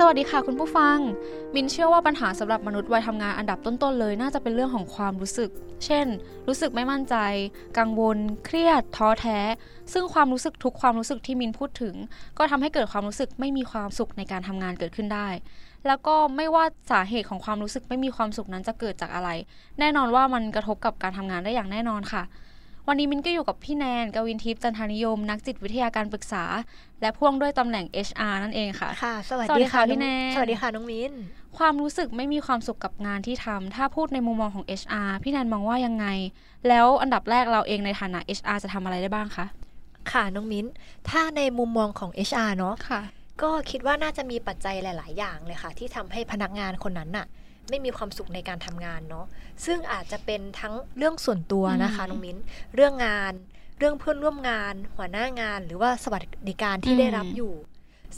สวัสดีค่ะคุณผู้ฟัง มินเชื่อว่าปัญหาสำหรับมนุษย์วัยทำงานอันดับต้นๆเลย น่าจะเป็นเรื่องของความรู้สึก เช่น รู้สึกไม่มั่นใจ กังวล เครียด ท้อแท้ ซึ่งความรู้สึกทุกความรู้สึกที่มินพูดถึง ก็ทำให้เกิดความรู้สึกไม่มีความสุขในการทำงานเกิดขึ้นได้ แล้วก็ไม่ว่าสาเหตุของความรู้สึกไม่มีความสุขนั้นจะเกิดจากอะไร แน่นอนว่ามันกระทบกับการทำงานได้อย่างแน่นอนค่ะ วันนี้มินก็อยู่กับพี่แนนกวินทิพย์จันทานิยม นักจิตวิทยาการปรึกษา และพ่วงด้วยตำแหน่ง HR นั่นเองค่ะ ค่ะ สวัสสวัสดีดีค่ะค่ะพี่แนน สวัสดีค่ะน้องมิ้นความรู้สึกไม่มีความสุขกับงานที่ทำ ถ้าพูดในมุมมองของ HR พี่แนนมองว่ายังไง แล้วอันดับแรกเราเองในฐานะ HR จะทำอะไรได้บ้างคะ ค่ะน้องมิ้นถ้าในมุมมองของ HR เนาะ ค่ะ ก็คิดว่าน่าจะมีปัจจัยหลาย ๆ อย่างเลยค่ะ ที่ทำให้พนักงานคนนั้นน่ะ ไม่มีความสุขในการทำงานเนาะซึ่งอาจจะเป็นทั้งเรื่องส่วนตัวนะคะอืมน้องมิ้น เรื่องงาน เรื่องเพื่อนร่วมงาน หัวหน้างาน หรือว่าสวัสดิการที่อืมได้รับอยู่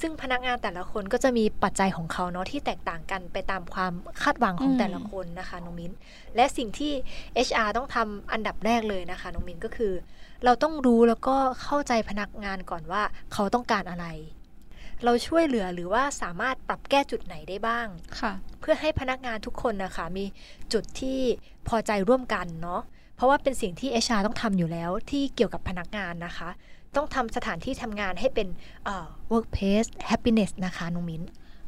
ซึ่งพนักงานแต่ละคนก็จะมีปัจจัยของเขาเนาะที่แตกต่างกันไปตามความคาดหวังของแต่ละคนนะคะน้องมิ้น และสิ่งที่ HR ต้องทำอันดับแรกเลยนะคะน้องมิ้นก็คือ เราต้องรู้แล้วก็เข้าใจพนักงานก่อนว่าเขาต้องการอะไร เราช่วยเหลือหรือว่าสามารถปรับแก้จุดไหนได้บ้างค่ะ เพื่อให้พนักงานทุกคนนะคะมีจุดที่พอใจร่วมกันเนาะเพราะว่าเป็นสิ่งที่ HR ต้องทำอยู่แล้วที่เกี่ยวกับพนักงานนะคะ ต้องทำสถานที่ทำงานให้เป็นเอ่อ workplace happiness นะคะน้องมิ้น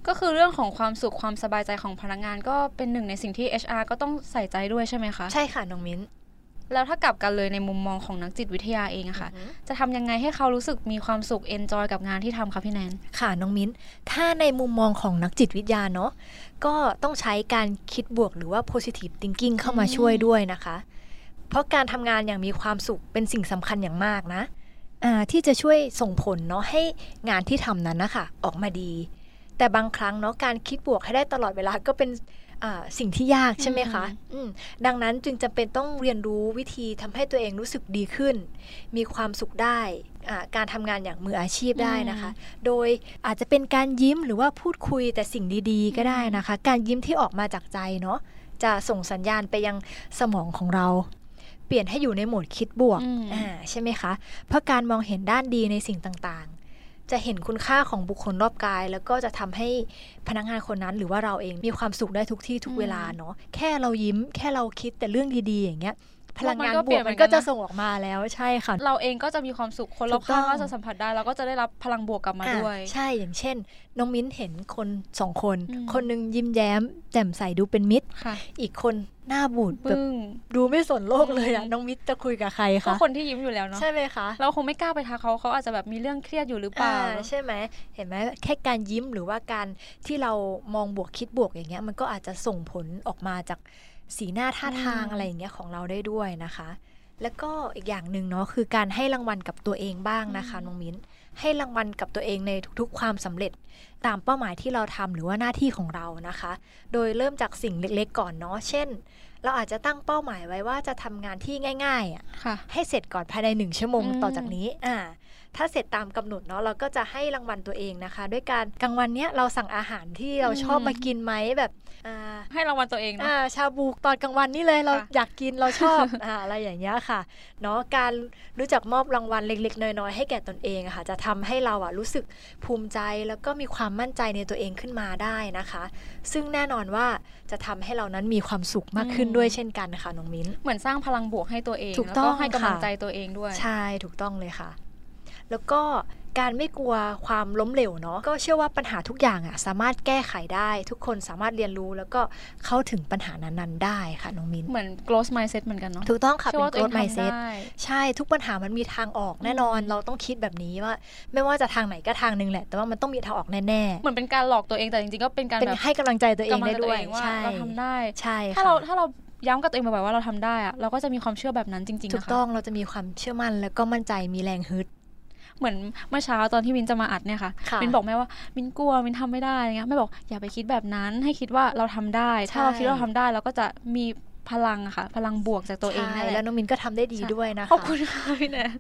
ก็คือเรื่องของความสุขความสบายใจของพนักงาน ก็เป็นหนึ่งในสิ่งที่ HR ก็ต้องใส่ใจด้วยใช่ไหมคะ ใช่ค่ะน้องมิ้น แล้วถ้ากลับกันเลยในมุมมองของนักจิตวิทยาเองอะค่ะอือฮึจะทำยังไงให้เขารู้สึกมีความสุข enjoy กับงานที่ทำคะพี่แนน ค่ะน้องมิ้น ถ้าในมุมมองของนักจิตวิทยาเนาะก็ต้องใช้การคิดบวกหรือว่า positive thinking เข้ามาอืมช่วยด้วยนะคะ เพราะการทำงานอย่างมีความสุขเป็นสิ่งสำคัญอย่างมากนะอ่าที่จะช่วยส่งผลเนาะให้งานที่ทำนั้นนะคะออกมาดี แต่บางครั้งเนาะการคิดบวกให้ได้ตลอดเวลาก็เป็นอ่า สิ่งที่ยากใช่ไหมคะอืมดังนั้นจึงจำเป็นต้องเรียนรู้วิธีทำให้ตัวเองรู้สึกดีขึ้น มีความสุขได้อ่าการทำงานอย่างมืออาชีพได้นะคะ โดยอาจจะเป็นการยิ้มหรือว่าพูดคุยแต่สิ่งดีๆ ก็ได้นะคะ การยิ้มที่ออกมาจากใจเนาะจะส่งสัญญาณไปยังสมองของเรา เปลี่ยนให้อยู่ในโหมดคิดบวกอืมอ่าใช่ไหมคะ เพราะการมองเห็นด้านดีในสิ่งต่างๆ จะเห็นคุณค่าของบุคคลรอบกาย แล้วก็จะทำให้พนักงานคนนั้น หรือว่าเราเองมีความสุขได้ทุกที่ทุกเวลาเนาะแค่เรายิ้ม แค่เราคิดแต่เรื่องดีๆ อย่างเงี้ยพลังงานมันก็บเปลี่วยกนเหมืมัอนนกัก็นนะจะส่งออกมาแล้วใช่ค่ะ เราเองก็จะมีความสุขคนรอบถูกต้ข้าองงก็จะสัมผัสได้เราก็จะได้รับพลังบวกกลับมาอะด้วย ใช่อย่างเช่น น้องมิ้นเห็นคนสองคนอืมคนหนึ่งยิ้มแย้ม แจ่มใสดูเป็นมิตรค่ะอีกคนหน้าบูดแบบปึ้ง ดูไม่สนโลกเลยอะอืมน้องมิตรจะคุยกับใครก็คะคนที่ยิ้มอยู่แล้วเนาะใช่ไหมคะเราคงไม่กล้าไปทักเขาเขาอาจจะแบบมีเรื่องเครียดอยู่หรือเปล่าอ่าใช่ไหมเห็นไหมแค่การยิ้มหรือว่าการที่เรามองบวกคิดบวกอย่างเงี้ยมันก็อาจจะส่งผลออกมาจากสีหน้าท่าทางอืมอะไรอย่างเงี้ยของเราได้ด้วยนะคะ แล้วก็อีกอย่างหนึ่งเนาะคือการให้รางวัลกับตัวเองบ้างนะคะน้องมิ้นให้รางวัลกับตัวเองในทุกๆ ความสำเร็จ ตามเป้าหมายที่เราทำหรือว่าหน้าที่ของเรานะคะ โดยเริ่มจากสิ่งเล็กๆ ก่อนเนาะเช่น เราอาจจะตั้งเป้าหมายไว้ว่าจะทำงานที่ง่ายๆอะค่ะให้เสร็จก่อนภายในหนึ่งชั่วโมงอืมต่อจากนี้อ่า ถ้าเสร็จตามกำหนดเนาะเราก็จะให้รางวัลตัวเองนะคะ ด้วยการกลางวันเนี้ยเราสั่งอาหารที่เราชอบมากินไหมแบบอ่าให้รางวัลตัวเองเนาะอ่าชาบูตอนกลางวันนี่เลยเราค่ะอยากกินเราชอบอ่าอะไรอย่างเงี้ยค่ะเนาะการรู้จักมอบรางวัลเล็ก ๆ น้อยๆให้แก่ตนเองอะค่ะ จะทำให้เราอะรู้สึกภูมิใจแล้วก็มีความมั่นใจในตัวเองขึ้นมาได้นะคะ ซึ่งแน่นอนว่าจะทำให้เรานั้นมีความสุขมากขึ้นอืมด้วยเช่นกันค่ะน้องมิ้นเหมือนสร้างพลังบวกให้ตัวเองถูกแล้วต้ก็องให้กำลังค่ะใจตัวเองด้วย ใช่ถูกต้องเลยค่ะ แล้วก็การไม่กลัวความล้มเหลวเนาะก็เชื่อว่าปัญหาทุกอย่างอะสามารถแก้ไขได้ ทุกคนสามารถเรียนรู้แล้วก็เข้าถึงปัญหานั้นๆได้ค่ะน้องมิ้นเหมือน growth mindset เหมือนกันเนาะถูกต้องค่ะเชื่อเป็นว่าตัวเอง growth ทำ mindset ได้ใช่ทุกปัญหามันมีทางออกแน่นอนอืมเราต้องคิดแบบนี้ว่า ไม่ว่าจะทางไหนก็ทางหนึ่งแหละ แต่ว่ามันต้องมีทางออกแน่เหมือนเป็นการหลอกตัวเองแต่จริงๆก็เป็นการๆเป็นแบบให้กำลังใจตัวเองกำลัได้ใจตัด้วยเองว่าใช่เราทำได้ใช่ถ้าค่ะเราถ้าเราย้ำกับตัวเองบ่อยๆว่าเราทำได้อะเราก็จะมีความเชื่อแบบนั้นจริงๆถูกนะคะต้องเราจะมีความเชื่อมั่นแล้วก็มั่นใจมีแรงฮึด เหมือนเมื่อเช้าตอนที่มินจะมาอัดเนี่ยค่ะค่ะมินบอกแม่ว่ามินกลัวมินทำไม่ได้อะไรเงี้ยแม่บอกอย่าไปคิดแบบนั้นให้คิดว่าเราทำได้ ถ้าเราใช่คิดว่าเราทำได้เราก็จะมีพลังอะค่ะ พลังบวกจากตัวเองใช่นั่นแหแล้วละน้องมินก็ทำได้ดีใช่ด้วยนะคะขอบคุณค่ะพี่แนน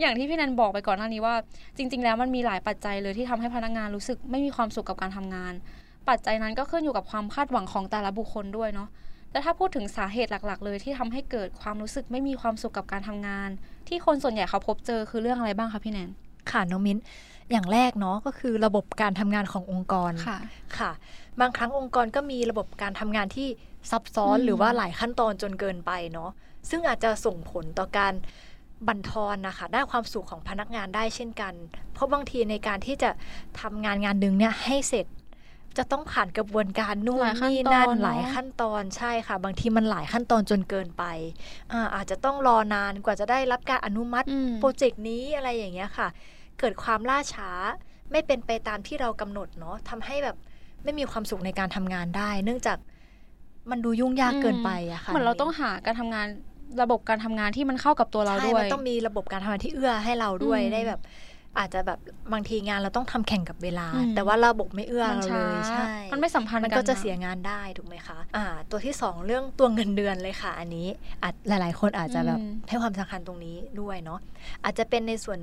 อย่างที่พี่แนนบอกไปก่อนหน้านี้ว่า จริง ๆ แล้วมันมีหลายปัจจัยเลยที่ทำให้พนักงานรู้สึกไม่มีความสุขกับการทำงาน ปัจจัยนั้นก็ขึ้นอยู่กับความคาดหวังของแต่ละบุคคลด้วยเนาะ แล้วถ้าพูดถึงสาเหตุหลัก ๆ เลยที่ทำให้เกิดความรู้สึกไม่มีความสุขกับการทำงาน ที่คนส่วนใหญ่เขาพบเจอคือเรื่องอะไรบ้างคะพี่แนนค่ะน้องมิ้นอย่างแรกเนาะก็คือระบบการทำงานขององค์กรค่ะค่ะ บางครั้งองค์กรก็มีระบบการทำงานที่ซับซ้อนอืมหรือว่าหลายขั้นตอนจนเกินไปเนาะซึ่งอาจจะส่งผลต่อการบั่นทอนนะคะด้านความสุขของพนักงานได้เช่นกัน เพราะบางทีในการที่จะทำงานงานหนึ่งเนี่ยให้เสร็จ จะต้องผ่านกระบวนการนู่นหลายขั้นนี่ตอนนั่นเนอะหลายขั้นตอนใช่ค่ะ บางทีมันหลายขั้นตอนจนเกินไปอาอาจจะต้องรอนานกว่าจะได้รับการอนุมัติอืมโปรเจกต์นี้อะไรอย่างเงี้ยค่ะ เกิดความล่าช้าไม่เป็นไปตามที่เรากำหนดเนาะทำให้แบบไม่มีความสุขในการทำงานได้ เนื่องจากมันดูยุ่งยากเกินไปอะค่ะเหมือนเราต้องหาการทำงานระบบการทำงานที่มันเข้ากับตัวเราใช่ด้วยมันต้องมีระบบการทำงานที่เอื้อให้เราด้วยอืมได้แบบ อาจจะแบบบางทีงานเราต้องทำแข่งกับเวลาอืมแต่ว่าระบบไม่เอื้อมันเราช้าเลยใช่มันไม่สัมพันธ์มันกันก็จะนเสียงานได้ถูกไหมคะอ่าตัวที่สองเรื่องตัวเงินเดือนเลยค่ะ อันนี้อาจหลาย ๆ คนอาจจะแบบอืมให้ความสำคัญตรงนี้ด้วยเนาะอาจจะเป็นในส่วน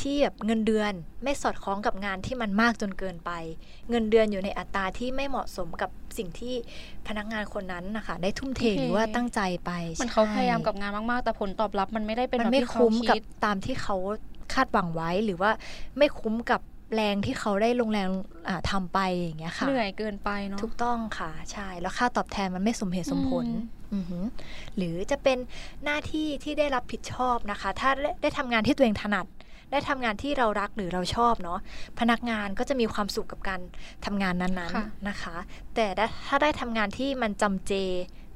ที่แบบเงินเดือนไม่สอดคล้องกับงานที่มันมากจนเกินไป เงินเดือนอยู่ในอัตราที่ไม่เหมาะสมกับสิ่งที่พนักงานคนนั้นนะคะได้ทุ่มเททุ่มเทหรือว่าตั้งใจไปเหมันเขาใช่พยายามกับงานมากๆ แต่ผลตอบรับมันไม่ได้เป็นมันแบบไม่ที่เขาคุ้มกับคิดตามที่เขา คาดหวังไว้หรือว่าไม่คุ้มกับแรงที่เขาได้ลงแรงอ่าทำไปอย่างเงี้ยค่ะเหนื่อยเกินไปเนาะถูกต้องค่ะใช่แล้วค่าตอบแทนมันไม่สมเหตุสมผลอืมอือหือหรือจะเป็นหน้าที่ที่ได้รับผิดชอบนะคะ ถ้าได้ได้ทำงานที่ตัวเองถนัด ได้ทำงานที่เรารักหรือเราชอบเนาะพนักงานก็จะมีความสุขกับการทำงานนั้นค่ะๆนะคะ แต่ถ้าได้ทำงานที่มันจำเจ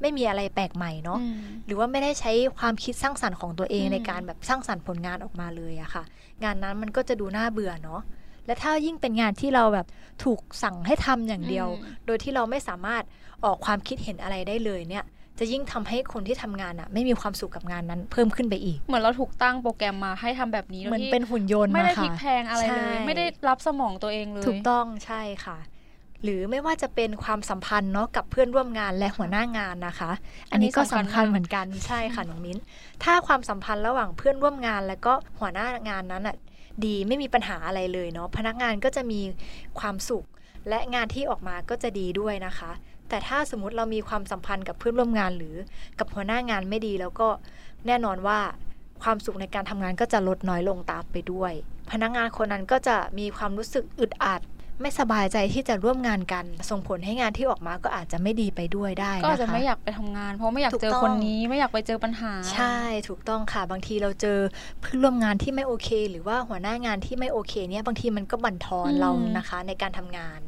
ไม่มีอะไรแปลกใหม่เนาะอืมหรือว่าไม่ได้ใช้ความคิดสร้างสรรค์ของตัวเองอืมในการแบบสร้างสรรค์ผลงานออกมาเลยอะค่ะ งานนั้นมันก็จะดูน่าเบื่อเนาะและถ้ายิ่งเป็นงานที่เราแบบถูกสั่งให้ทำอย่างเดียวอืมโดยที่เราไม่สามารถออกความคิดเห็นอะไรได้เลยเนี่ย จะยิ่งทำให้คนที่ทำงานอะไม่มีความสุขกับงานนั้นเพิ่มขึ้นไปอีก เหมือนเราถูกตั้งโปรแกรมมาให้ทำแบบนี้โดยเหมือนที่เป็นหุ่นยนต์ไม่ได้นะพลิคะกแพลงอะไรเลยใช่ไม่ได้รับสมองตัวเองเลย ถูกต้องใช่ค่ะ หรือไม่ว่าจะเป็นความสัมพันธ์เนาะกับเพื่อนร่วมงานและหัวหน้างานนะคะ อันนี้ก็สำคัญเหมือนกันใช่ค่ะน้องมิ้น ถ้าความสัมพันธ์ระหว่างเพื่อนร่วมงาน และก็หัวหน้างานนั้นอะดีไม่มีปัญหาอะไรเลยเนาะพนักงานก็จะมีความสุข และงานที่ออกมาก็จะดีด้วยนะคะ แต่ถ้าสมมติเรามีความสัมพันธ์กับเพื่อนร่วมงานหรือกับหัวหน้างานไม่ดีแล้วก็แน่นอนว่าความสุขในการทำงานก็จะลดน้อยลงตามไปด้วย พนักงานคนนั้นก็จะมีความรู้สึกอึดอัด ไม่สบายใจที่จะร่วมงานกัน ส่งผลให้งานที่ออกมาก็อาจจะไม่ดีไปด้วยได้นะคะก็อาจจะไม่อยากไปทำงาน เพราะไม่อยากถูกเจอต้องคนนี้ไม่อยากไปเจอปัญหา ใช่ถูกต้องค่ะบางทีเราเจอเพื่อนร่วมงานที่ไม่โอเค หรือว่าหัวหน้างานที่ไม่โอเคเนี่ยบางทีมันก็บั่นทอนอืมเรานะคะ ในการทำงาน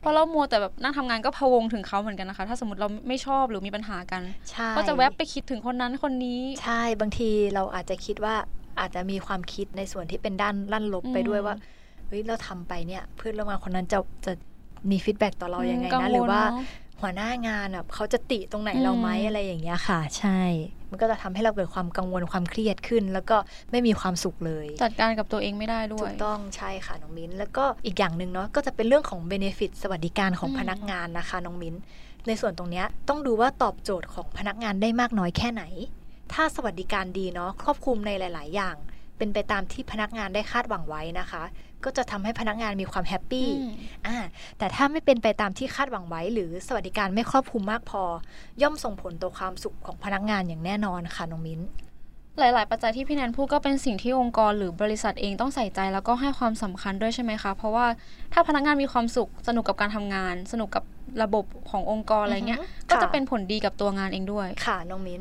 เพราะเรามัวแต่แบบนั่งทำงานก็พะวงถึงเขาเหมือนกันนะคะ ถ้าสมมติเราไม่ชอบหรือมีปัญหากันใช่ก็จะแวบไปคิดถึงคนนั้นคนนี้ ใช่บางทีเราอาจจะคิดว่าอาจจะมีความคิดในส่วนที่เป็นด้านด้านลบไปด้วยอืมว่า เฮ้ยเราทำไปเนี่ยเพื่อนร่วมงานคนนั้นจะจะมีฟีดแบ็กต่อเรายังไงกังนะวลหรือว่าเนอะหัวหน้างานอะเขาจะติตรงไหนอืมเราไหมอะไรอย่างเงี้ยค่ะ ใช่ มันก็จะทำให้เราเกิดความกังวลความเครียดขึ้น แล้วก็ไม่มีความสุขเลย จัดการกับตัวเองไม่ได้ด้วถูยกต้องใช่ค่ะน้องมิ้น แล้วก็อีกอย่างหนึ่งเนาะก็จะเป็นเรื่องของเบเนฟิตสวัสดิการของอืมพนักงานนะคะน้องมิ้น ในส่วนตรงเนี้ยต้องดูว่าตอบโจทย์ของพนักงานได้มากน้อยแค่ไหน ถ้าสวัสดิการดีเนาะครอบคลุมในหลาย ๆ อย่าง เป็นไปตามที่พนักงานได้คาดหวังไว้นะคะ ก็จะทำให้พนักงานมีความแฮปปี้อืมอ่าแต่ถ้าไม่เป็นไปตามที่คาดหวังไว้ หรือสวัสดิการไม่ครอบคลุมมากพอ ย่อมส่งผลต่อความสุขของพนักงานอย่างแน่นอนค่ะน้องมิ้นหลาย ๆ ปัจจัยที่พี่แนนพูดก็เป็นสิ่งที่องค์กรหรือบริษัทเองต้องใส่ใจแล้วก็ให้ความสำคัญด้วยใช่ไหมคะ เพราะว่าถ้าพนักงานมีความสุขสนุกกับการทำงาน สนุกกับระบบขององค์กรอะไรเงี้ยอือฮึก็จะค่ะเป็นผลดีกับตัวงานเองด้วย ค่ะน้องมิ้น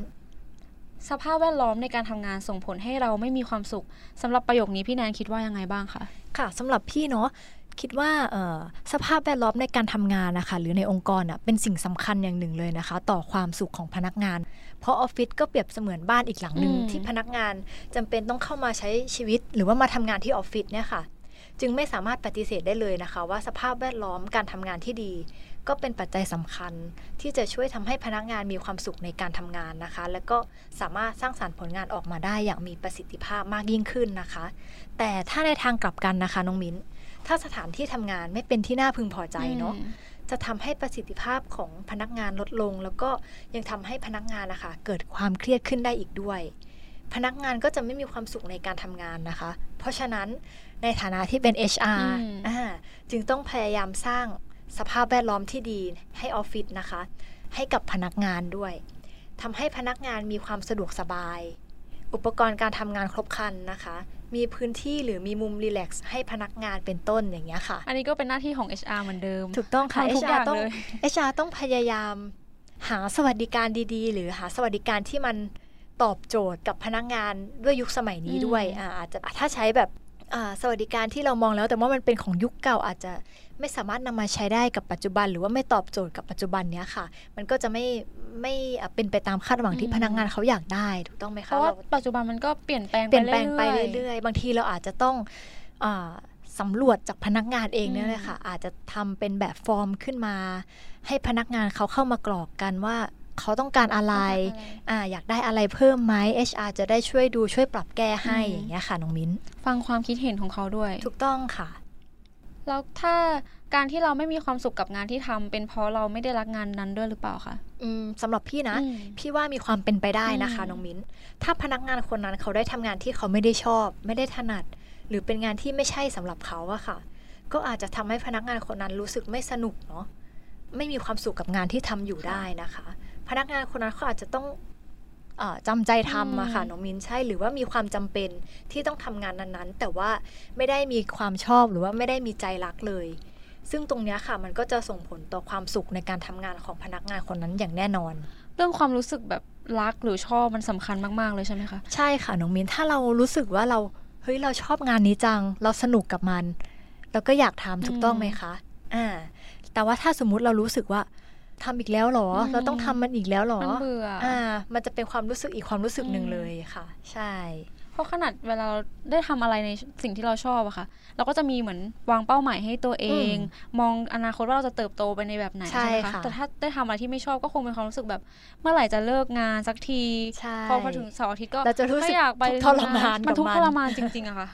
สภาพแวดล้อมในการทำงานส่งผลให้เราไม่มีความสุขสำหรับประโยคนี้พี่แนนคิดว่ายังไงบ้างคะค่ะสำหรับพี่เนาะคิดว่าเอ่อสภาพแวดล้อมในการทำงานนะคะหรือในองค์กรอะเป็นสิ่งสำคัญอย่างหนึ่งเลยนะคะ ต่อความสุขของพนักงาน เพราะออฟฟิศก็เปรียบเสมือนบ้านอีกหลังหนึ่งอืมที่พนักงานจำเป็นต้องเข้ามาใช้ชีวิต หรือว่ามาทำงานที่ออฟฟิศเนี่ยค่ะ จึงไม่สามารถปฏิเสธได้เลยนะคะ ว่าสภาพแวดล้อมการทำงานที่ดี ก็เป็นปัจจัยสำคัญ ที่จะช่วยทำให้พนักงานมีความสุขในการทำงานนะคะ แล้วก็สามารถสร้างสรรค์ผลงานออกมาได้อย่างมีประสิทธิภาพมากยิ่งขึ้นนะคะ แต่ถ้าในทางกลับกันนะคะน้องมิ้น ถ้าสถานที่ทำงานไม่เป็นที่น่าพึงพอใจเนาะอืมจะทำให้ประสิทธิภาพของพนักงานลดลง แล้วก็ยังทำให้พนักงานนะคะเกิดความเครียดขึ้นได้อีกด้วย พนักงานก็จะไม่มีความสุขในการทำงานนะคะ เพราะฉะนั้นในฐานะที่เป็น HR อืมอ่าจึงต้องพยายามสร้างสภาพแวดล้อมที่ดีให้ออฟฟิศนะคะ ให้กับพนักงานด้วยทำให้พนักงานมีความสะดวกสบาย อุปกรณ์การทำงานครบครันนะคะ มีพื้นที่หรือมีมุมรีแลกซ์ให้พนักงานเป็นต้นอย่างเงี้ยค่ะ อันนี้ก็เป็นหน้าที่ของ HR เหมือนเดิม ถูกต้องค่ะทำทุกอย่างต้องเลย HR ต้องพยายามหาสวัสดิการดีๆ หรือหาสวัสดิการที่มัน ตอบโจทย์กับพนักงานด้วยยุคสมัยนี้ด้วยอืมอ่าอาจจะถ้าใช้แบบอ่าสวัสดิการที่เรามองแล้ว แต่ว่ามันเป็นของยุคเก่าอาจจะไม่สามารถนำมาใช้ได้กับปัจจุบัน หรือว่าไม่ตอบโจทย์กับปัจจุบันเนี้ยค่ะ มันก็จะไม่ไม่อะเป็นไปตามคาดหวังที่พนักงานเขาอยากได้ถูกต้องไหมเพคะราะว่าเราปัจจุบันมันก็เปลี่ยนแปลงเปลี่ยนแปลงไปอยๆเรื่อยๆ บางทีเราอาจจะต้องอาสำรวจจากพนักงานเองอืมเนี่ยเลยค่ะอาจจะทำเป็นแบบฟอร์มขึ้นมา ให้พนักงานเขาเข้ามากรอกกันว่า เขาต้องการอะไรอ่าอยากได้อะไรเพิ่มไหม HR จะได้ช่วยดูช่วยปรับแก้ให้อย่างเงี้ยค่ะน้องมิ้น ฟังความคิดเห็นของเขาด้วย ถูกต้องค่ะ แล้วถ้าการที่เราไม่มีความสุขกับงานที่ทำเป็นเพราะเราไม่ได้รักงานนั้นด้วยหรือเปล่าคะอืมสำหรับพี่นะอืมพี่ว่ามีความเป็นไปได้นะคะอืมน้องมิ้น ถ้าพนักงานคนนั้นเขาได้ทำงานที่เขาไม่ได้ชอบ ไม่ได้ถนัด หรือเป็นงานที่ไม่ใช่สำหรับเขาอะค่ะ ก็อาจจะทำให้พนักงานคนนั้นรู้สึกไม่สนุกเนาะไม่มีความสุขกับงานที่ทำอยู่ได้นะคะ พนักงานคนนั้นเขาอาจจะต้องเออจำใจทำอะค่ะอืมน้องมิ้นใช่หรือว่ามีความจำเป็นที่ต้องทำงานนั้นๆ แต่ว่าไม่ได้มีความชอบหรือว่าไม่ได้มีใจรักเลย ซึ่งตรงเนี้ยค่ะมันก็จะส่งผลต่อความสุขในการทำงานของพนักงานคนนั้นอย่างแน่นอน เรื่องความรู้สึกแบบรักหรือชอบมันสำคัญมากๆเลยใช่ไหมคะใช่ค่ะน้องมินถ้าเรารู้สึกว่าเราเฮ้ยเราชอบงานนี้จัง เราสนุกกับมัน เราก็อยากทำถูกต้องไหมคะอ่าแต่ว่าถ้าสมมุติเรารู้สึกว่า ทำอีกแล้วเหรออืมเราต้องทำมันอีกแล้วเหรอมันเบื่อออ่า มันจะเป็นความรู้สึกอีกความรู้สึกหนึ่งอืมเลยค่ะ ใช่ เพราะขนาดเวลาเราได้ทำอะไรในสิ่งที่เราชอบอะค่ะ เราก็จะมีเหมือนวางเป้าหมายให้ตัวเอง มองอนาคตว่าเราจะเติบโตไปในแบบไหนใช่ไหมค่ะแต่ถ้าได้ทำอะไรที่ไม่ชอบก็คงเป็นความรู้สึกแบบ เมื่อไหร่จะเลิกงานสักทีใช่พอพอถึงเสาร์อาทิตย์ก็เราจะรู้สึกไม่อยากไปทุกข์ทรมานมันกับทุกข์มันทรมานจริงๆอะค่ะ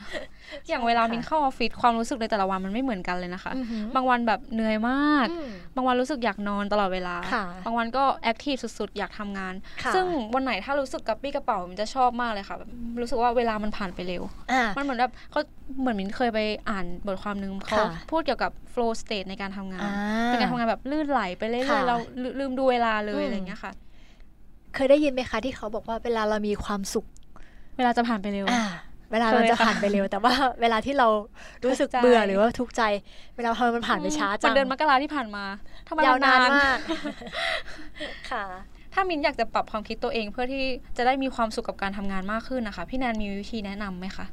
อย่างเวลามิ้นเข้าออฟฟิศความรู้สึกในแต่ละวันมันไม่เหมือนกันเลยนะคะอือหือบางวันแบบเหนื่อยมากอืมบางวันรู้สึกอยากนอนตลอดเวลาค่ะบางวันก็ active สุดๆ อยากทำงานค่ะซึ่งวันไหนถ้ารู้สึกกระปรี้กระเปร่ามันจะชอบมากเลยค่ะแบบรู้สึกว่าเวลามันผ่านไปเร็วอ่ามันเหมือนแบบเขาเหมือนมิ้นเคยไปอ่านบทความหนึ่งเขาค่ะพูดเกี่ยวกับ flow state ในการทำงานอ่าเป็นการทำงานแบบลื่นไหลไปเรื่อยค่ะๆเราลืลืมดูเวลาเลยอืมอะไรอย่างเงี้ยค่ะ เคยได้ยินไหมคะที่เขาบอกว่าเวลาเรามีความสุข เวลาจะผ่านไปเร็วอ่า เวลามันเคยจะค่ะผ่านไปเร็ว แต่ว่าเวลาที่เรารู้สึกทุกข์ใจเบื่อหรือว่าทุกข์ใจ เวลาทำไมมันผ่านไปช้าจัเหมืงอนเดือนมกราที่ผ่านมาทำไมยาวมันนานานมากค่ะ ถ้ามินอยากจะปรับความคิดตัวเองเพื่อที่จะได้มีความสุขกับการทำงานมากขึ้นนะคะ พี่แนนมีวิธีแนะนำไหมคะ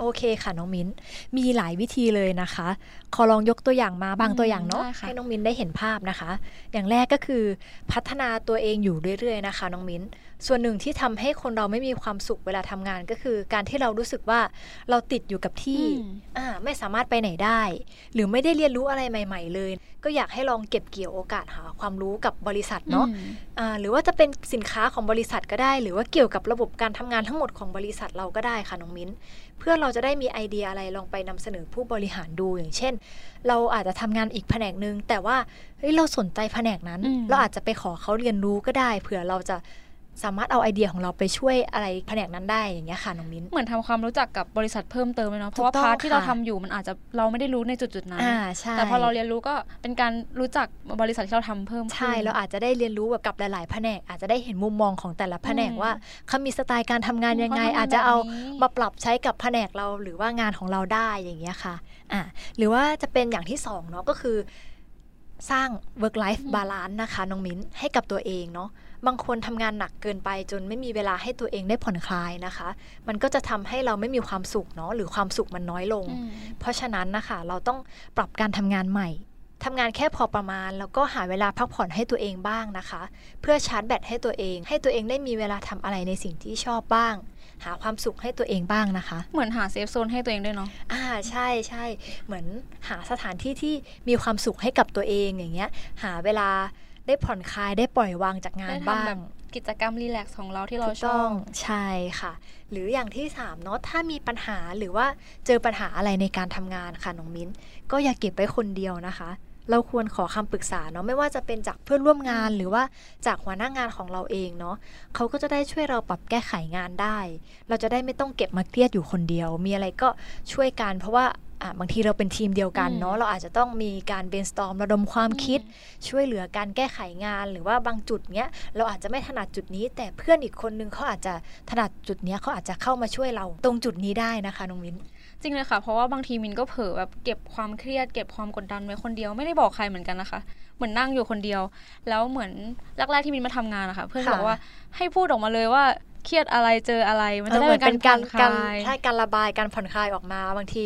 โอเคค่ะน้องมิ้น มีหลายวิธีเลยนะคะ ขอลองยกตัวอย่างมาบางอืมตัวอย่างเนาะได้ค่ะให้น้องมิ้นได้เห็นภาพนะคะ อย่างแรกก็คือพัฒนาตัวเองอยู่เรื่อยๆนะคะน้องมิ้น ส่วนหนึ่งที่ทำให้คนเราไม่มีความสุขเวลาทำงานก็คือ การที่เรารู้สึกว่าเราติดอยู่กับที่อืมอ่าไม่สามารถไปไหนได้ หรือไม่ได้เรียนรู้อะไรใหม่ ๆ เลย ก็อยากให้ลองเก็บเกี่ยวโอกาสหาความรู้กับบริษัทเนาะอืมอ่าหรือว่าจะเป็นสินค้าของบริษัทก็ได้ หรือว่าเกี่ยวกับระบบการทำงานทั้งหมดของบริษัทเราก็ได้ค่ะน้องมิ้น เพื่อเราจะได้มีไอเดียอะไรลองไปนำเสนอผู้บริหารดูอย่างเช่น เราอาจจะทำงานอีกแผนกหนึ่งแต่ว่าเฮ้ยเราสนใจแผนกนั้นอืมเราอาจจะไปขอเขาเรียนรู้ก็ได้ เผื่อเราจะ สามารถเอาไอเดียของเราไปช่วยอะไรแผนกนั้นได้อย่างเงี้ยค่ะน้องมิ้นเหมือนทำความรู้จักกับบริษัทเพิ่มเติมเลยเนาะเพราะว่าถูกต้อง part ที่เราทำอยู่ค่ะมันอาจจะเราไม่ได้รู้ในจุดๆนั้นอ่าใช่แต่พอเราเรียนรู้ก็เป็นการรู้จักบริษัทที่เราทำเพิ่มขึ้นใช่เราอาจจะได้เรียนรู้แบบกับหลาย ๆ แผนกอาจจะได้เห็นมุมมองของแต่ละแผนกอืมว่าเขามีสไตล์การทำงานยังไงเขาทำงานอาจจะเอาแบบนี้มาปรับใช้กับแผนกเราหรือว่างานของเราได้อย่างเงี้ยค่ะอะหรือว่าจะเป็นอย่างที่สองเนาะก็คือสร้าง work life balance นะคะน้องมิ้นให้กับตัวเองเนาะ บางคนทำงานหนักเกินไปจนไม่มีเวลาให้ตัวเองได้ผ่อนคลายนะคะ มันก็จะทำให้เราไม่มีความสุขเนาะหรือความสุขมันน้อยลงอืมเพราะฉะนั้นนะคะเราต้องปรับการทำงานใหม่ทำงานแค่พอประมาณ แล้วก็หาเวลาพักผ่อนให้ตัวเองบ้างนะคะ เพื่อชาร์จแบตให้ตัวเอง ให้ตัวเองได้มีเวลาทำอะไรในสิ่งที่ชอบบ้าง หาความสุขให้ตัวเองบ้างนะคะ เหมือนหา safe zone ให้ตัวเองด้วยเนาะอ่าใช่ใช่เหมือนหาสถานที่ที่มีความสุขให้กับตัวเองอย่างเงี้ย หาเวลา ได้ผ่อนคลายได้ปล่อยวางจากงานได้บ้าง ทำแบบกิจกรรม relax ของเราที่เราชอบ ถูกต้องใช่ค่ะ หรืออย่างที่สามเนาะถ้ามีปัญหาหรือว่าเจอปัญหาอะไรในการทำงานค่ะน้องมิ้น ก็อย่าเก็บไว้คนเดียวนะคะ เราควรขอคำปรึกษาเนาะไม่ว่าจะเป็นจากเพื่อนร่วมงานหรือว่าจากหัวหน้างานของเราเองเนาะเขาก็จะได้ช่วยเราปรับแก้ไขงานได้ เราจะได้ไม่ต้องเก็บมาเครียดอยู่คนเดียว มีอะไรก็ช่วยกันเพราะว่าอะ บางทีเราเป็นทีมเดียวกันเนาะอืมเราอาจจะต้องมีการ brainstorm ระดมความคิด ช่วยเหลือการแก้ไขงาน หรือว่าบางจุดเนี้ยเราอาจจะไม่ถนัดจุดนี้ แต่เพื่อนอีกคนนึงเขาอาจจะถนัดจุดเนี้ยเขาอาจจะเข้ามาช่วยเราตรงจุดนี้ได้นะคะน้องมิ้นจริงเลยค่ะ เพราะว่าบางทีมินก็เผลอแบบเก็บความเครียดเก็บความกดดันไว้คนเดียวไม่ได้บอกใครเหมือนกันนะคะ เหมือนนั่งอยู่คนเดียว แล้วเหมือนแรกๆที่มินมาทำงานนะคะ เพื่อนก็ค่ะบอกว่าให้พูดออกมาเลยว่า เครียดอะไรเจออะไร มันจะได้เออเป็นการหมืผ่ออนนคการลายใช่การระบายการผ่อนคลายออกมา บางที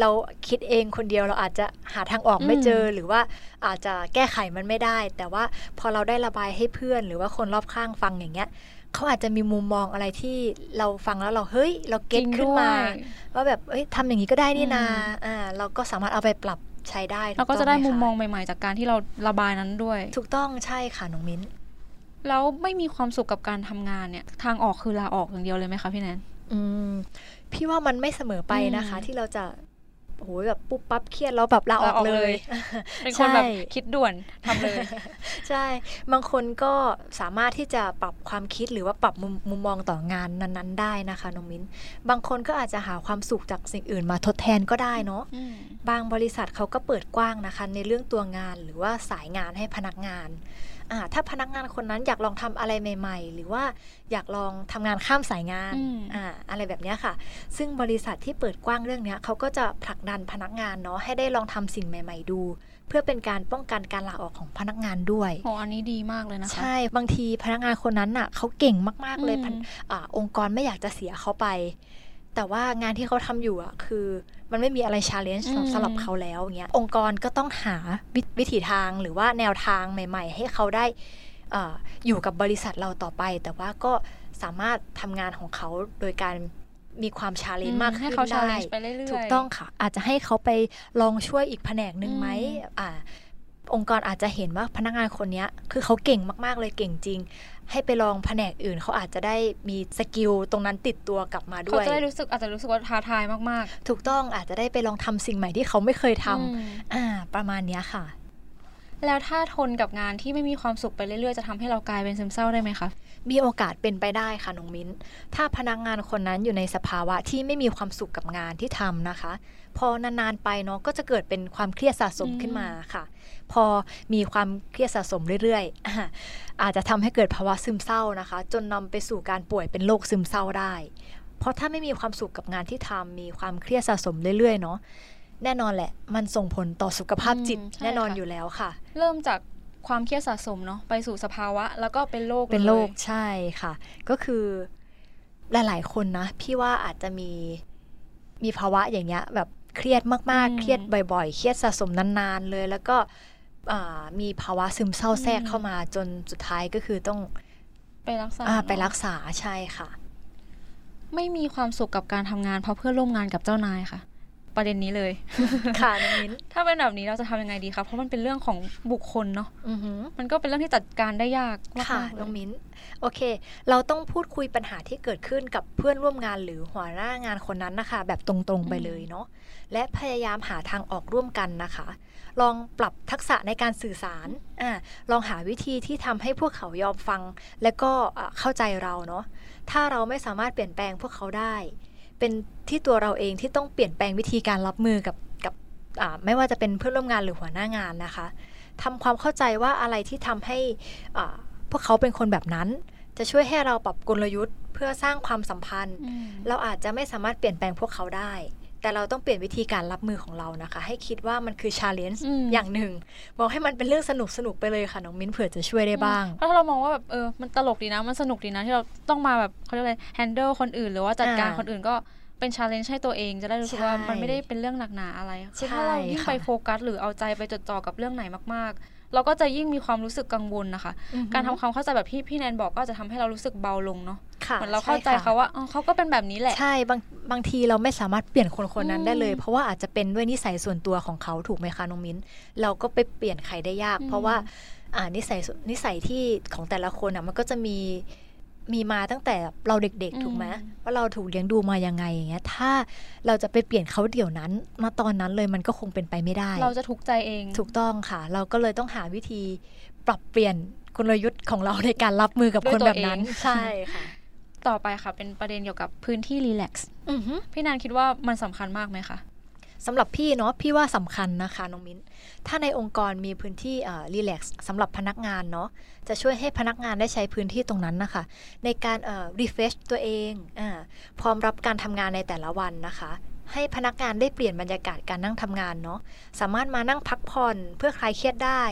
เราคิดเองคนเดียวเราอาจจะหาทางออกไม่เจอหรือว่าอาจจะแก้ไขมันไม่ได้ แต่ว่าพอเราได้ระบายให้เพื่อน หรือว่าคนรอบข้างฟังอย่างเงี้ยเขาอาจจะมีมุมมองอะไรที่เราฟังแล้วเราเฮ้ย เราเก็ตจริงขึ้นมาด้วยว่าแบบเอ้ยทำอย่างนี้ก็ได้นี่นาอืมอ่าเราก็สามารถเอาไปปรับใช้ได้เราก็ถูจะได้ต้มุมหคมองใหม่ ๆ จากการที่เราระบายนั้นด้วย ถูกต้องใช่ค่ะน้องมิ้น แล้วไม่มีความสุขกับการทำงานเนี่ย ทางออกคือลาออกอย่างเดียวเลยไหมคะพี่แนนอืมพี่ว่ามันไม่เสมอไปนะคะอืมที่เราจะโอ้โหแบบปุ๊บปั๊บเครียดแล้วแบบลาออกลาออกเลเลยยเป็นคนแบบใช่คิดด่วนทำเลย ใช่ บางคนก็สามารถที่จะปรับความคิดหรือว่าปรับมุมมุมมองต่องานนั้น ๆ ได้นะคะน้องมิ้น บางคนก็อาจจะหาความสุขจากสิ่งอื่นมาทดแทนก็ได้เนาะอืมบางบริษัทเขาก็เปิดกว้างนะคะ ในเรื่องตัวงานหรือว่าสายงานให้พนักงานอ่า ถ้าพนักงานคนนั้นอยากลองทำอะไรใหม่ ๆ หรือว่าอยากลองทำงานข้ามสายงานอืมอ่าอะไรแบบเนี้ยค่ะ ซึ่งบริษัทที่เปิดกว้างเรื่องเนี้ยเขาก็จะผลักดันพนักงานเนาะให้ได้ลองทำสิ่งใหม่ ๆ ดู เพื่อเป็นการป้องกันการลาออกของพนักงานด้วยโหอันนี้ดีมากเลยนะคะใช่บางทีพนักงานคนนั้นน่ะเขาเก่งมากๆเลยอืมพันอาองค์กรไม่อยากจะเสียเขาไป แต่ว่างานที่เขาทำอยู่อะคือ มันไม่มีอะไร challenge สำหรับเขาแล้วอย่างเงี้ยองค์กรก็ต้องหาวิวิถีทางหรือว่าแนวทางใหม่ ๆ ให้เขาได้เอ่ออยู่กับบริษัทเราต่อไป แต่ว่าก็สามารถทำงานของเขาโดยการมีความ challenge มากขึ้นให้เขาชาเลได้ไปเรื่อยๆถูกต้องค่ะ อาจจะให้เขาไปลองช่วยอีกแผนกหนึ่งไหมอืมอ่าองค์กรอาจจะเห็นว่าพนักงานคนเนี้ยคือเขาเก่งมาก ๆ เลยเก่งจริง ให้ไปลองแผนกอื่นเขาอาจจะได้มีสกิลตรงนั้นติดตัวกลับมาด้เขาวยจะได้รู้สึกอาจจะรู้สึกว่าท้าทายมากถูกต้องอาจจะได้ไปลองทำสิ่งใหม่ที่เขาไม่เคยๆทำอืมอ่าประมาณเนี้ยค่ะ แล้วถ้าทนกับงานที่ไม่มีความสุขไปเรื่อยๆ จะทำให้เรากลายเป็นซึมเศร้าได้ไหมคะ มีโอกาสเป็นไปได้ค่ะน้องมิ้น ถ้าพนักงานคนนั้นอยู่ในสภาวะที่ไม่มีความสุขกับงานที่ทำนะคะ พอนานๆไปเนาะก็จะเกิดเป็นความเครียดสะสมขึ้นมาค่ะ พอมีความเครียดสะสมเรื่อยๆ อาอาจจะทำให้เกิดภาวะซึมเศร้านะคะ จนนำไปสู่การป่วยเป็นโรคซึมเศร้าได้ เพราะถ้าไม่มีความสุขกับงานที่ทำมีความเครียดสะสมเรื่อยๆ เนาะ แน่นอนแหละ มันส่งผลต่อสุขภาพจิตอืมใช่แน่นอนค่ะอยู่แล้วค่ะ เริ่มจากความเครียดสะสมเนาะไปสู่สภาวะ แล้วก็เป็นโรคเป็นโรคลยใช่ค่ะ ก็คือหลาย ๆ คนนะ พี่ว่าอาจจะมีมีภาวะอย่างเงี้ย แบบเครียดมากอืมๆเครียดบ่อย ๆ เครียดสะสมนานๆเลย แล้วก็อ่ามีภาวะซึมเศร้าแทรกอืมเข้ามาจนสุดท้ายก็คือต้องไปรักษาอ่าไปเนอะรักษาใช่ค่ะ ไม่มีความสุขกับการทำงานเพราะเพื่อนร่วมงานกับเจ้านายค่ะ ประเด็นนี้เลยค่ะน้องมิ้นถ้าเป็นแบบนี้เราจะทำยังไงดีคะเพราะมันเป็นเรื่องของบุคคลเนาะอือหือมันก็เป็นเรื่องที่จัดการได้ยากมค่ะากๆเลน้องยมิ้นโอเค เราต้องพูดคุยปัญหาที่เกิดขึ้นกับเพื่อนร่วมงานหรือหัวหน้างานคนนั้นนะคะ แบบตรงๆไปเลยเนาะและพยายามหาทางออกร่วมกันนะคะ ลองปรับทักษะในการสื่อสารอ่าลองหาวิธีที่ทำให้พวกเขายอมฟัง และก็อ่าเข้าใจเราเนาะถ้าเราไม่สามารถเปลี่ยนแปลงพวกเขาได้ เป็นที่ตัวเราเองที่ต้องเปลี่ยนแปลงวิธีการรับมือกับกับอ่าไม่ว่าจะเป็นเพื่อนร่วมงานหรือหัวหน้างานนะคะทำความเข้าใจว่าอะไรที่ทำให้อ่าพวกเขาเป็นคนแบบนั้น จะช่วยให้เราปรับกลยุทธ์ เพื่อสร้างความสัมพันธ์อืมเราอาจจะไม่สามารถเปลี่ยนแปลงพวกเขาได้ แต่เราต้องเปลี่ยนวิธีการรับมือของเรานะคะ ให้คิดว่ามันคือชาเลนจ์อืมอย่างหนึ่งมองให้มันเป็นเรื่องสนุกสนุกๆไปเลยค่ะน้องมิ้นเผื่อจะช่วยได้บ้างเพราะถ้าเรามองว่าแบบเออมันตลกดีนะมันสนุกดีนะที่เราต้องมาแบบเขาเรียกอะไร handle คนอื่น หรือว่าจัดการอ่าคนอื่นก็เป็น challenge ให้ตัวเองจะได้รู้สึกว่าใช่มันไม่ได้เป็นเรื่องหนักหนาอะไรคือใช่ถ้าเรายิ่งค่ะไปโฟกัสหรือเอาใจไปจดจ่อกับเรื่องไหนมากๆ เราก็จะยิ่งมีความรู้สึกกังวลนะคะอือฮึการทำความเข้าใจแบบที่พี่แนนบอกก็จะทำให้เรารู้สึกเบาลงเนาะค่ะเหมือนเราเข้าใจช่ค่ะเขาว่าอ๋อเขาก็เป็นแบบนี้แหละ ใช่บางบางทีเราไม่สามารถเปลี่ยนคนคนนั้นอืมได้เลย เพราะว่าอาจจะเป็นด้วยนิสัยส่วนตัวของเขาถูกไหมคะน้องมิ้น เราก็ไปเปลี่ยนใครได้ยากอืมเพราะว่าอ่านิสัยส่วนนิสัยที่ของแต่ละคนอะมันก็จะมี มีมาตั้งแต่เราเด็กๆ ถูกไหมว่าเราถูกเลี้ยงดูมายังไงอย่างเงี้ย ถ้าเราจะไปเปลี่ยนเขาเดี๋ยวนั้นณตอนนั้นเลยมันก็คงเป็นไปไม่ได้ เราจะทุกข์ใจเอง ถูกต้องค่ะ เราก็เลยต้องหาวิธีปรับเปลี่ยนกลยุทธ์ของเราในการรับมือกับด้วยคนตัวแบบนั้นเองใช่ค่ะ ต่อไปค่ะ เป็นประเด็นเกี่ยวกับพื้นที่รีแลกซ์อือฮึพี่แนนคิดว่ามันสำคัญมากไหมคะ สำหรับพี่เนาะพี่ว่าสำคัญนะคะน้องมิ้น ถ้าในองค์กรมีพื้นที่รีแลกซ์สำหรับพนักงานเนาะจะช่วยให้พนักงานได้ใช้พื้นที่ตรงนั้นนะคะ ในการเอ่อรีเฟชตัวเองอาพร้อมรับการทำงานในแต่ละวันนะคะ ให้พนักงานได้เปลี่ยนบรรยากาศการนั่งทำงานเนาะสามารถมานั่งพักผ่อนเพื่อคลายเครียดได้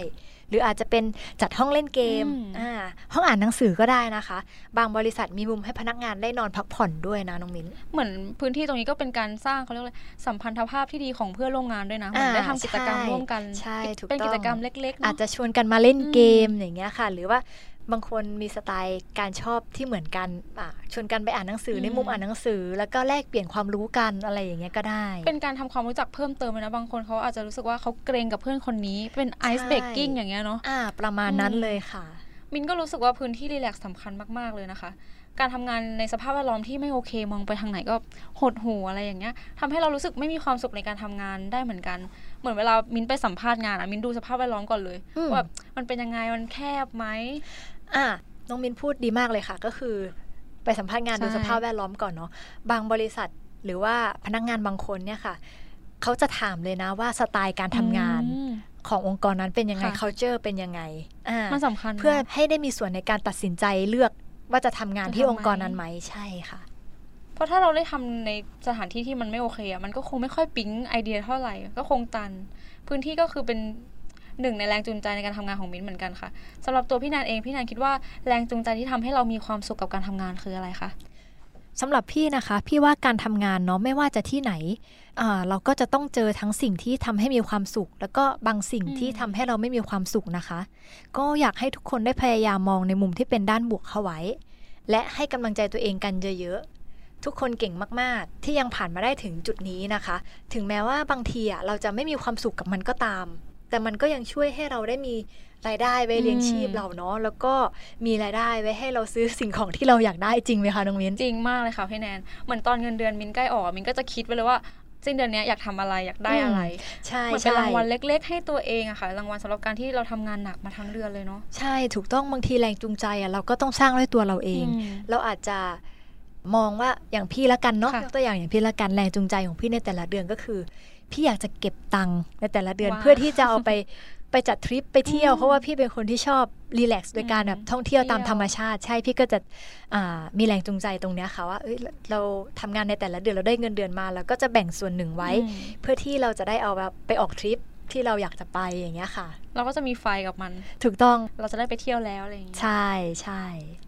หรืออาจจะเป็นจัดห้องเล่นเกมอืมอ่าห้องอ่านหนังสือก็ได้นะคะ บางบริษัทมีมุมให้พนักงานได้นอนพักผ่อนด้วยนะน้องมิ้นเหมือนพื้นที่ตรงนี้ก็เป็นการสร้างเขาเรียกว่าอะไรสัมพันธภาพที่ดีของเพื่อนร่วมงานด้วยนะเหมือนอ่าได้ทำกิจกรรมใช่ร่วมกันใช่ถูกเป็นต้องกิจกรรมเล็กๆเนอาจอะจะชวนกันมาเล่นอืมเกมอย่างเงี้ยค่ะ หรือว่า บางคนมีสไตล์การชอบที่เหมือนกันอะชวนกันไปอ่านหนังสือในมุมอ่านหนังสือ แล้วก็แลกเปลี่ยนความรู้กันอะไรอย่างเงี้ยก็ได้ เป็นการทำความรู้จักเพิ่มเติมเลยนะบางคนเขาอาจจะรู้สึกว่าเขาเกรงกับเพื่อนคนนี้เป็นไอซ์เบรกกิ้งอย่างเงี้ยเนาะอ่า ประมาณนั้นอืมเลยค่ะ มินก็รู้สึกว่าพื้นที่รีแลกซ์สำคัญมากๆเลยนะคะ การทำงานในสภาพแวดล้อมที่ไม่โอเคมองไปทางไหนก็หดหูอะไรอย่างเงี้ยทำให้เรารู้สึกไม่มีความสุขในการทำงานได้เหมือนกันเหมือนเวลามินไปสัมภาษณ์งานอะมินดูสภาพแวดล้อมก่อนเลยอืมว่าแบบมันเป็นยังไงมันแคบไหม อะน้องมินพูดดีมากเลยค่ะ ก็คือไปสัมภาษณ์งานใช่ดูสภาพแวดล้อมก่อนเนาะบางบริษัทหรือว่าพนักงานบางคนเนี่ยค่ะเขาจะถามเลยนะว่าสไตล์การทำงานอืมขององค์กรนั้นเป็นยังไงค่ะ culture เป็นยังไงอ่ามันสำคัญนะเพื่อให้ได้มีส่วนในการตัดสินใจเลือกว่าจะทำงานจะที่ทำองค์กรไหมนั้นไหมใช่ค่ะ เพราะถ้าเราได้ทำในสถานที่ที่มันไม่โอเคอะมันก็คงไม่ค่อยปิ๊งไอเดียเท่าไหร่ ก็คงตัน พื้นที่ก็คือเป็น หนึ่งในแรงจูงใจในการทำงานของมิ้นเหมือนกันค่ะสำหรับตัวพี่แนนเองพี่แนนคิดว่าแรงจูงใจที่ทำให้เรามีความสุขกับการทำงานคืออะไรคะสำหรับพี่นะคะ พี่ว่าการทำงานเนาะไม่ว่าจะที่ไหนอ่าเราก็จะต้องเจอทั้งสิ่งที่ทำให้มีความสุข แล้วก็บางสิ่งอืมที่ทำให้เราไม่มีความสุขนะคะ ก็อยากให้ทุกคนได้พยายามมองในมุมที่เป็นด้านบวกเข้าไว้ และให้กำลังใจตัวเองกันเยอะๆทุกคนเก่งมากๆ ที่ยังผ่านมาได้ถึงจุดนี้นะคะ ถึงแม้ว่าบางทีอะเราจะไม่มีความสุขกับมันก็ตาม แต่มันก็ยังช่วยให้เราได้มีรายได้ไว้เลี้ยงชีพอืมเราเนาะแล้วก็มีรายได้ไว้ให้เราซื้อสิ่งของที่เราอยากได้จริงไหมคะน้องมิ้นจริงมากเลยค่ะพี่แนนเหมือนตอนเงินเดือนมินใกล้ออกมินก็จะคิดไว้เลยว่าสิ้นเดือนเนี้ยอยากทำอะไรอยากได้อะไรใช่เหมือนเป็นใช่รางวัลเล็ก ๆ ให้ตัวเองอะค่ะรางวัลสำหรับการที่เราทำงานหนักมาทั้งเดือนเลยเนาะใช่ถูกต้องบางทีแรงจูงใจอะเราก็ต้องสร้างด้วยตัวเราเองอืมเราอาจจะมองว่าอย่างพี่ละกันเนาะค่ะยกตัวอย่างอย่างพี่ละกันแรงจูงใจของพี่ในแต่ละเดือนก็คือ พี่อยากจะเก็บตังค์ในแต่ละเดือนว้าวเพื่อที่จะเอาไปไปจัดทริปไปเที่ยวอืมเพราะว่าพี่เป็นคนที่ชอบรีแลกซ์โดยการแบบท่องเที่ยวตามเที่ยวธรรมชาติ ใช่พี่ก็จะอ่ามีแรงจูงใจตรงเนี้ยค่ะว่าเอ้ยเราทำงานในแต่ละเดือนเราได้เงินเดือนมาเราก็จะแบ่งส่วนหนึ่งไว้อืมเพื่อที่เราจะได้เอาแบบไปออกทริปที่เราอยากจะไปอย่างเงี้ยค่ะ เราก็จะมีไฟกับมัน ถูกต้องเราจะได้ไปเที่ยวแล้วอะไรอย่างเงี้ยใช่ใช่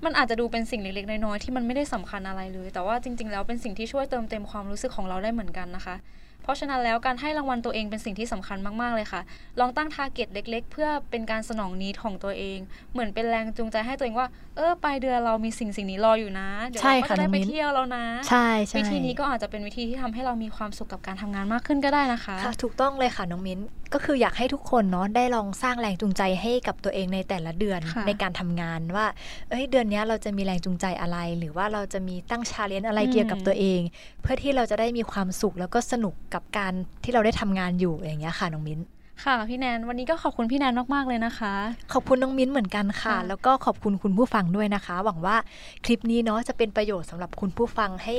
มันอาจจะดูเป็นสิ่งเล็กๆน้อยๆที่มันไม่ได้สำคัญอะไรเลย แต่ว่าจริง ๆ แล้วเป็นสิ่งที่ช่วยเติมเต็มความรู้สึกของเราได้เหมือนกันนะคะเพ ราะฉะนั้นแล้วการให้รางวัลตัวเองเป็นสิ่งที่สำคัญมาก ๆ เลยค่ะ ลองตั้ง target เล็ก ๆ เพื่อเป็นการสนอง need ของตัวเอง เหมือนเป็นแรงจูงใจให้ตัวเองว่า เออปลายเดือนเรามีสิ่งสิ่งนี้รออยู่นะ เดี๋ยวเราก็ค่ะจะได้ไปเที่ยวแล้วนะใช่ค่ะน้องมิ้นใช่ใช่วิธีนี้ก็อาจจะเป็นวิธีที่ทำให้เรามีความสุขกับการทำงานมากขึ้นก็ได้นะคะค่ะถูกต้องเลยค่ะน้องมิ้น ก็คืออยากให้ทุกคนเนาะได้ลองสร้างแรงจูงใจให้กับตัวเองในแต่ละเดือนค่ะในการทำงานว่า เอ้ยเดือนเนี้ยเราจะมีแรงจูงใจอะไร หรือว่าเราจะมีตั้งชาเลนจ์อะไรอืมเกี่ยวกับตัวเอง เพื่อที่เราจะได้มีความสุขแล้วก็สนุกกับการที่เราได้ทำงานอยู่อย่างเงี้ยค่ะน้องมิ้น ค่ะพี่แนนวันนี้ก็ขอบคุณพี่แนนมาก ๆ เลยนะคะ ขอบคุณน้องมิ้นเหมือนกันค่ะค่ะแล้วก็ขอบคุณคุณผู้ฟังด้วยนะคะ หวังว่าคลิปนี้เนาะจะเป็นประโยชน์สำหรับคุณผู้ฟังให้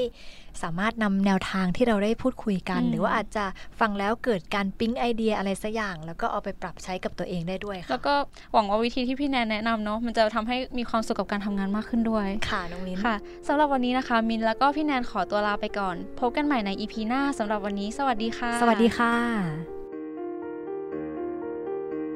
สามารถนำแนวทางที่เราได้พูดคุยกันอืมหรือว่าอาจจะฟังแล้วเกิดการปิ๊งไอเดียอะไรสักอย่าง แล้วก็เอาไปปรับใช้กับตัวเองได้ด้วยค่ะแล้วก็หวังว่าวิธีที่พี่แนนแนะนำเนาะมันจะทำให้มีความสุขกับการทำงานมากขึ้นด้วยค่ะน้องมิ้นค่ะสำหรับวันนี้นะคะ มินแล้วก็พี่แนนขอตัวลาไปก่อนพบกันใหม่ใน EP หน้าสำหรับวันนี้ สวัสดีค่ะ สวัสดีค่ะ